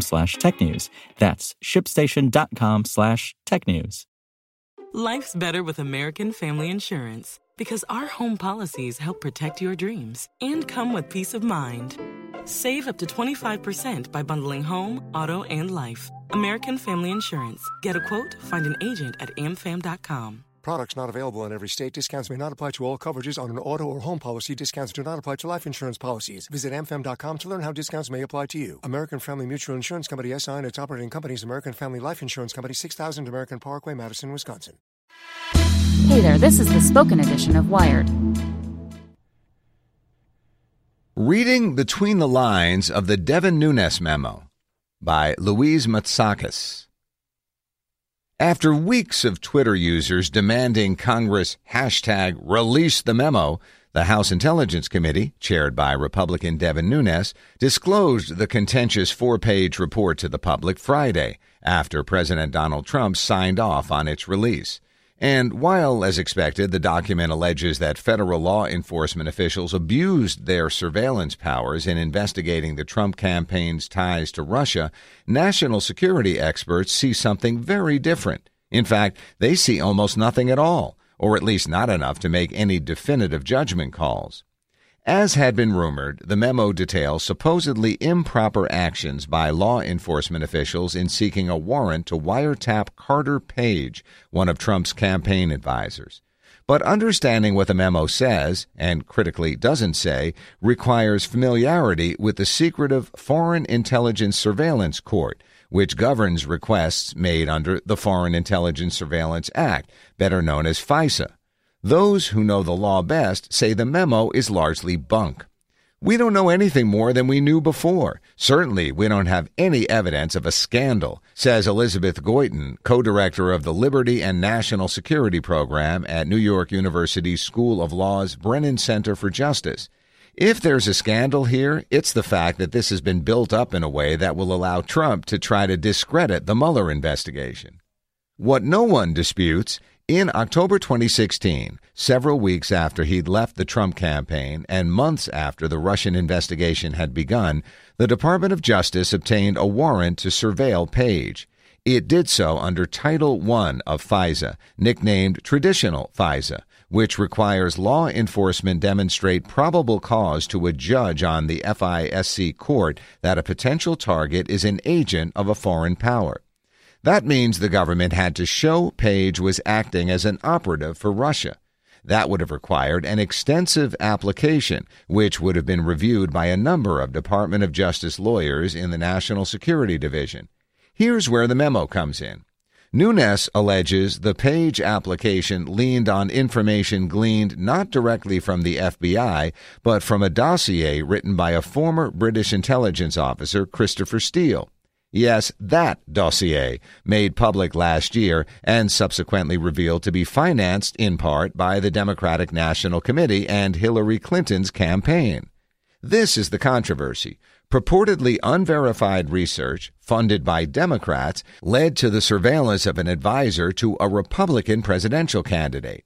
slash technews. That's shipstation.com slash tech news. Life's better with American Family Insurance because our home policies help protect your dreams and come with peace of mind. Save up to 25% by bundling home, auto, and life. American Family Insurance. Get a quote, find an agent at amfam.com. Products not available in every state. Discounts may not apply to all coverages on an auto or home policy. Discounts do not apply to life insurance policies. Visit amfam.com to learn how discounts may apply to you. American Family Mutual Insurance Company SI and its operating companies American Family Life Insurance Company 6000 American Parkway, Madison, Wisconsin. Hey there, this is the spoken edition of Wired. Reading Between the Lines of the Devin Nunes Memo by Louise Matsakis. After weeks of Twitter users demanding Congress hashtag release the memo, the House Intelligence Committee, chaired by Republican Devin Nunes, disclosed the contentious four page report to the public Friday after President Donald Trump signed off on its release. And while, as expected, the document alleges that federal law enforcement officials abused their surveillance powers in investigating the Trump campaign's ties to Russia, national security experts see something very different. In fact, they see almost nothing at all, or at least not enough to make any definitive judgment calls. As had been rumored, the memo details supposedly improper actions by law enforcement officials in seeking a warrant to wiretap Carter Page, one of Trump's campaign advisors. But understanding what the memo says, and critically doesn't say, requires familiarity with the secretive Foreign Intelligence Surveillance Court, which governs requests made under the Foreign Intelligence Surveillance Act, better known as FISA. Those who know the law best say the memo is largely bunk. We don't know anything more than we knew before. Certainly, we don't have any evidence of a scandal, says Elizabeth Goitein, co director of the Liberty and National Security Program at New York University's School of Law's Brennan Center for Justice. If there's a scandal here, it's the fact that this has been built up in a way that will allow Trump to try to discredit the Mueller investigation. What no one disputes in October 2016, several weeks after he'd left the Trump campaign and months after the Russian investigation had begun, the Department of Justice obtained a warrant to surveil Page. It did so under Title I of FISA, nicknamed Traditional FISA, which requires law enforcement demonstrate probable cause to a judge on the FISC court that a potential target is an agent of a foreign power. That means the government had to show Page was acting as an operative for Russia. That would have required an extensive application, which would have been reviewed by a number of Department of Justice lawyers in the National Security Division. Here's where the memo comes in. Nunes alleges the Page application leaned on information gleaned not directly from the FBI, but from a dossier written by a former British intelligence officer, Christopher Steele. Yes, that dossier, made public last year and subsequently revealed to be financed in part by the Democratic National Committee and Hillary Clinton's campaign. This is the controversy. Purportedly unverified research, funded by Democrats, led to the surveillance of an advisor to a Republican presidential candidate.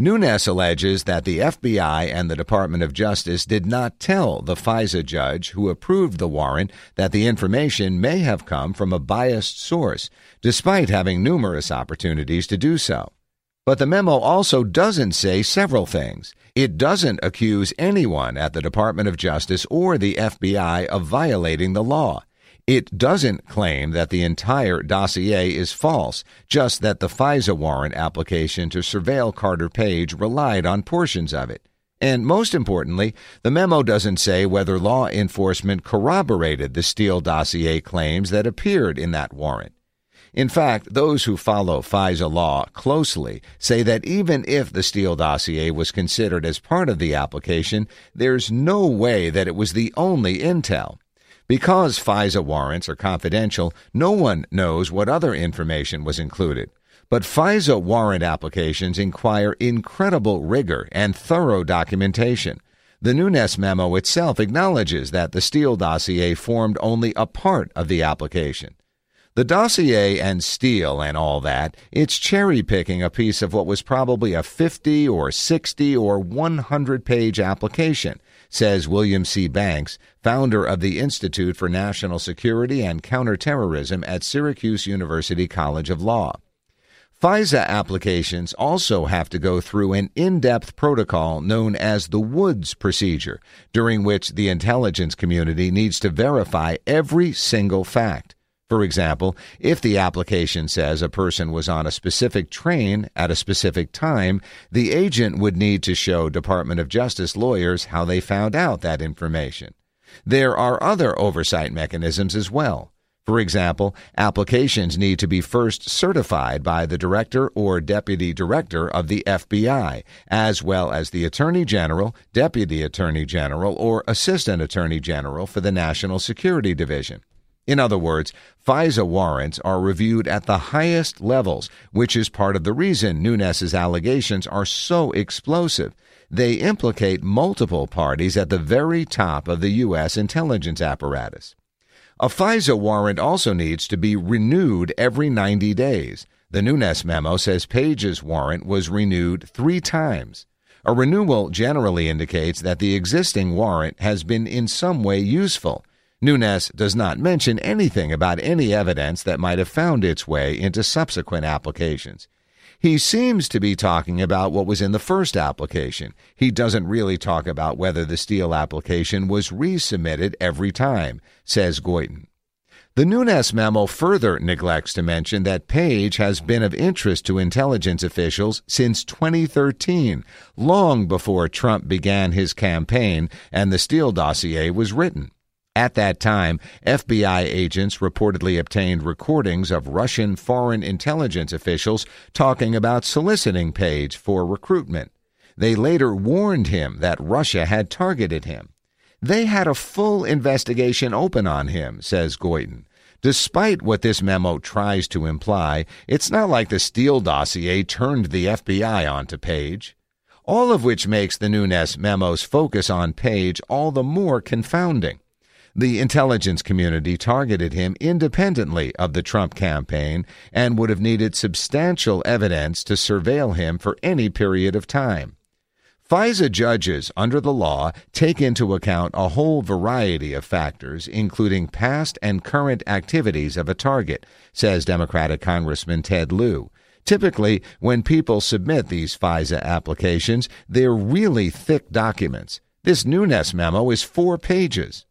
Nunes alleges that the FBI and the Department of Justice did not tell the FISA judge who approved the warrant that the information may have come from a biased source, despite having numerous opportunities to do so. But the memo also doesn't say several things. It doesn't accuse anyone at the Department of Justice or the FBI of violating the law. It doesn't claim that the entire dossier is false, just that the FISA warrant application to surveil Carter Page relied on portions of it. And most importantly, the memo doesn't say whether law enforcement corroborated the Steele dossier claims that appeared in that warrant. In fact, those who follow FISA law closely say that even if the Steele dossier was considered as part of the application, there's no way that it was the only intel. Because FISA warrants are confidential, no one knows what other information was included. But FISA warrant applications inquire incredible rigor and thorough documentation. The Nunes memo itself acknowledges that the Steele dossier formed only a part of the application. The dossier and Steele and all that, it's cherry picking a piece of what was probably a 50 or 60 or 100 page application says William C. Banks, founder of the Institute for National Security and Counterterrorism at Syracuse University College of Law. FISA applications also have to go through an in depth protocol known as the Woods procedure, during which the intelligence community needs to verify every single fact. For example, if the application says a person was on a specific train at a specific time, the agent would need to show Department of Justice lawyers how they found out that information. There are other oversight mechanisms as well. For example, applications need to be first certified by the Director or Deputy Director of the FBI, as well as the Attorney General, Deputy Attorney General, or Assistant Attorney General for the National Security Division. In other words, FISA warrants are reviewed at the highest levels, which is part of the reason Nunes's allegations are so explosive. They implicate multiple parties at the very top of the U.S. intelligence apparatus. A FISA warrant also needs to be renewed every 90 days. The Nunes memo says Page's warrant was renewed three times. A renewal generally indicates that the existing warrant has been in some way useful. Nunes does not mention anything about any evidence that might have found its way into subsequent applications. He seems to be talking about what was in the first application. He doesn't really talk about whether the Steele application was resubmitted every time, says Goitein. The Nunes memo further neglects to mention that Page has been of interest to intelligence officials since 2013, long before Trump began his campaign and the Steele dossier was written. At that time, FBI agents reportedly obtained recordings of Russian foreign intelligence officials talking about soliciting Page for recruitment. They later warned him that Russia had targeted him. They had a full investigation open on him, says Goitein. Despite what this memo tries to imply, it's not like the Steele dossier turned the FBI onto Page. All of which makes the Nunes memo's focus on Page all the more confounding. The intelligence community targeted him independently of the Trump campaign and would have needed substantial evidence to surveil him for any period of time. FISA judges under the law take into account a whole variety of factors, including past and current activities of a target, says Democratic Congressman Ted Lieu. Typically, when people submit these FISA applications, they're really thick documents. This Nunes memo is four pages.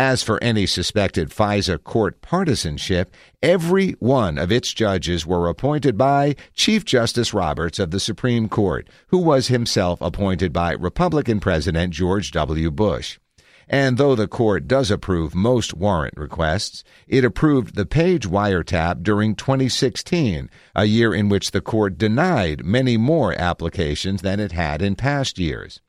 As for any suspected FISA court partisanship, every one of its judges were appointed by Chief Justice Roberts of the Supreme Court, who was himself appointed by Republican President George W. Bush. And though the court does approve most warrant requests, it approved the Page wiretap during 2016, a year in which the court denied many more applications than it had in past years.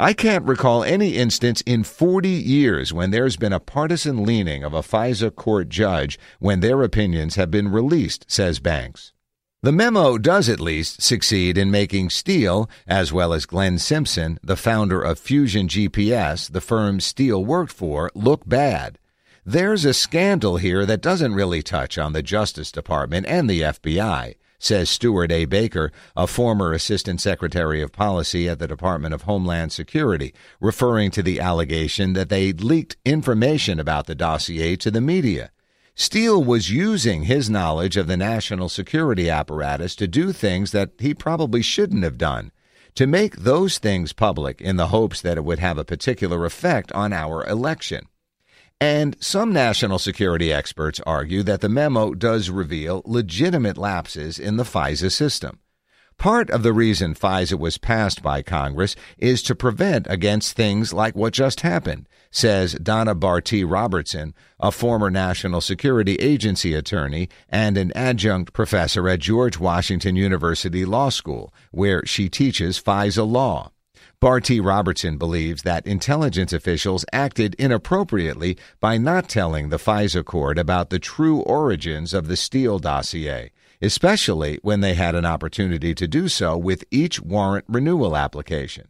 I can't recall any instance in 40 years when there's been a partisan leaning of a FISA court judge when their opinions have been released, says Banks. The memo does at least succeed in making Steele, as well as Glenn Simpson, the founder of Fusion GPS, the firm Steele worked for, look bad. There's a scandal here that doesn't really touch on the Justice Department and the FBI says Stewart A. Baker, a former Assistant Secretary of Policy at the Department of Homeland Security, referring to the allegation that they leaked information about the dossier to the media. Steele was using his knowledge of the national security apparatus to do things that he probably shouldn't have done, to make those things public in the hopes that it would have a particular effect on our election. And some national security experts argue that the memo does reveal legitimate lapses in the FISA system. Part of the reason FISA was passed by Congress is to prevent against things like what just happened, says Donna Bartee Robertson, a former National Security Agency attorney and an adjunct professor at George Washington University Law School, where she teaches FISA law. Bartee Robertson believes that intelligence officials acted inappropriately by not telling the FISA court about the true origins of the Steele dossier especially when they had an opportunity to do so with each warrant renewal application.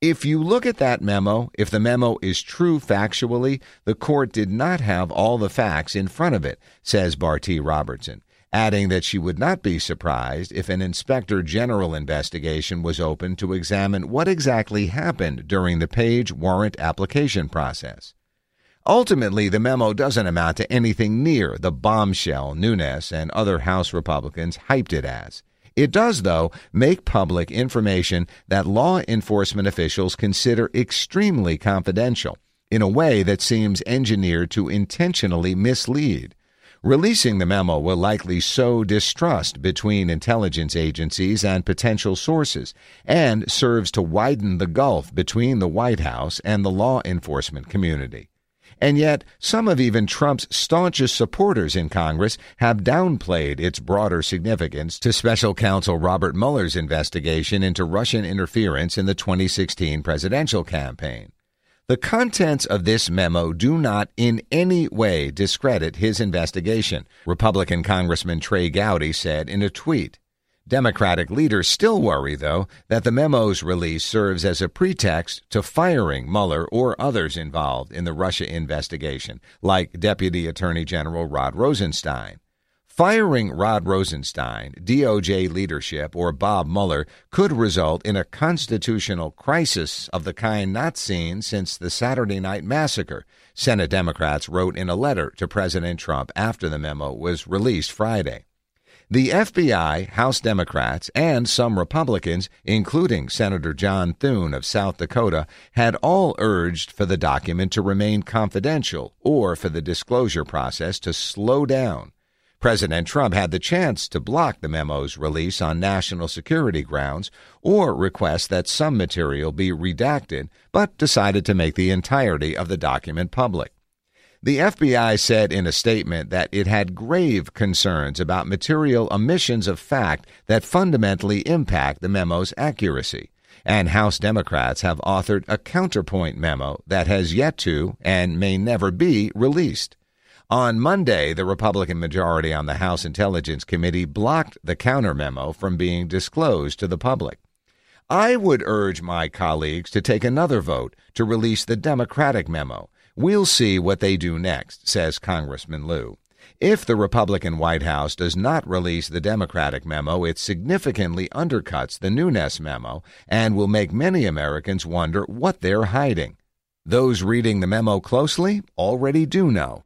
If you look at that memo, if the memo is true factually, the court did not have all the facts in front of it, says Bartee Robertson, adding that she would not be surprised if an inspector general investigation was opened to examine what exactly happened during the Page warrant application process. Ultimately, the memo doesn't amount to anything near the bombshell Nunes and other House Republicans hyped it as. It does, though, make public information that law enforcement officials consider extremely confidential in a way that seems engineered to intentionally mislead. Releasing the memo will likely sow distrust between intelligence agencies and potential sources and serves to widen the gulf between the White House and the law enforcement community. And yet, some of even Trump's staunchest supporters in Congress have downplayed its broader significance to special counsel Robert Mueller's investigation into Russian interference in the 2016 presidential campaign. The contents of this memo do not in any way discredit his investigation, Republican Congressman Trey Gowdy said in a tweet. Democratic leaders still worry, though, that the memo's release serves as a pretext to firing Mueller or others involved in the Russia investigation, like Deputy Attorney General Rod Rosenstein. Firing Rod Rosenstein, DOJ leadership, or Bob Mueller could result in a constitutional crisis of the kind not seen since the Saturday Night Massacre, Senate Democrats wrote in a letter to President Trump after the memo was released Friday. The FBI, House Democrats, and some Republicans, including Senator John Thune of South Dakota, had all urged for the document to remain confidential or for the disclosure process to slow down. President Trump had the chance to block the memo's release on national security grounds or request that some material be redacted, but decided to make the entirety of the document public. The FBI said in a statement that it had grave concerns about material omissions of fact that fundamentally impact the memo's accuracy. And House Democrats have authored a counterpoint memo that has yet to and may never be released. On Monday, the Republican majority on the House Intelligence Committee blocked the counter memo from being disclosed to the public. I would urge my colleagues to take another vote to release the Democratic memo We'll see what they do next, says Congressman Lieu. If the Republican White House does not release the Democratic memo, it significantly undercuts the Nunes memo and will make many Americans wonder what they're hiding. Those reading the memo closely already do know.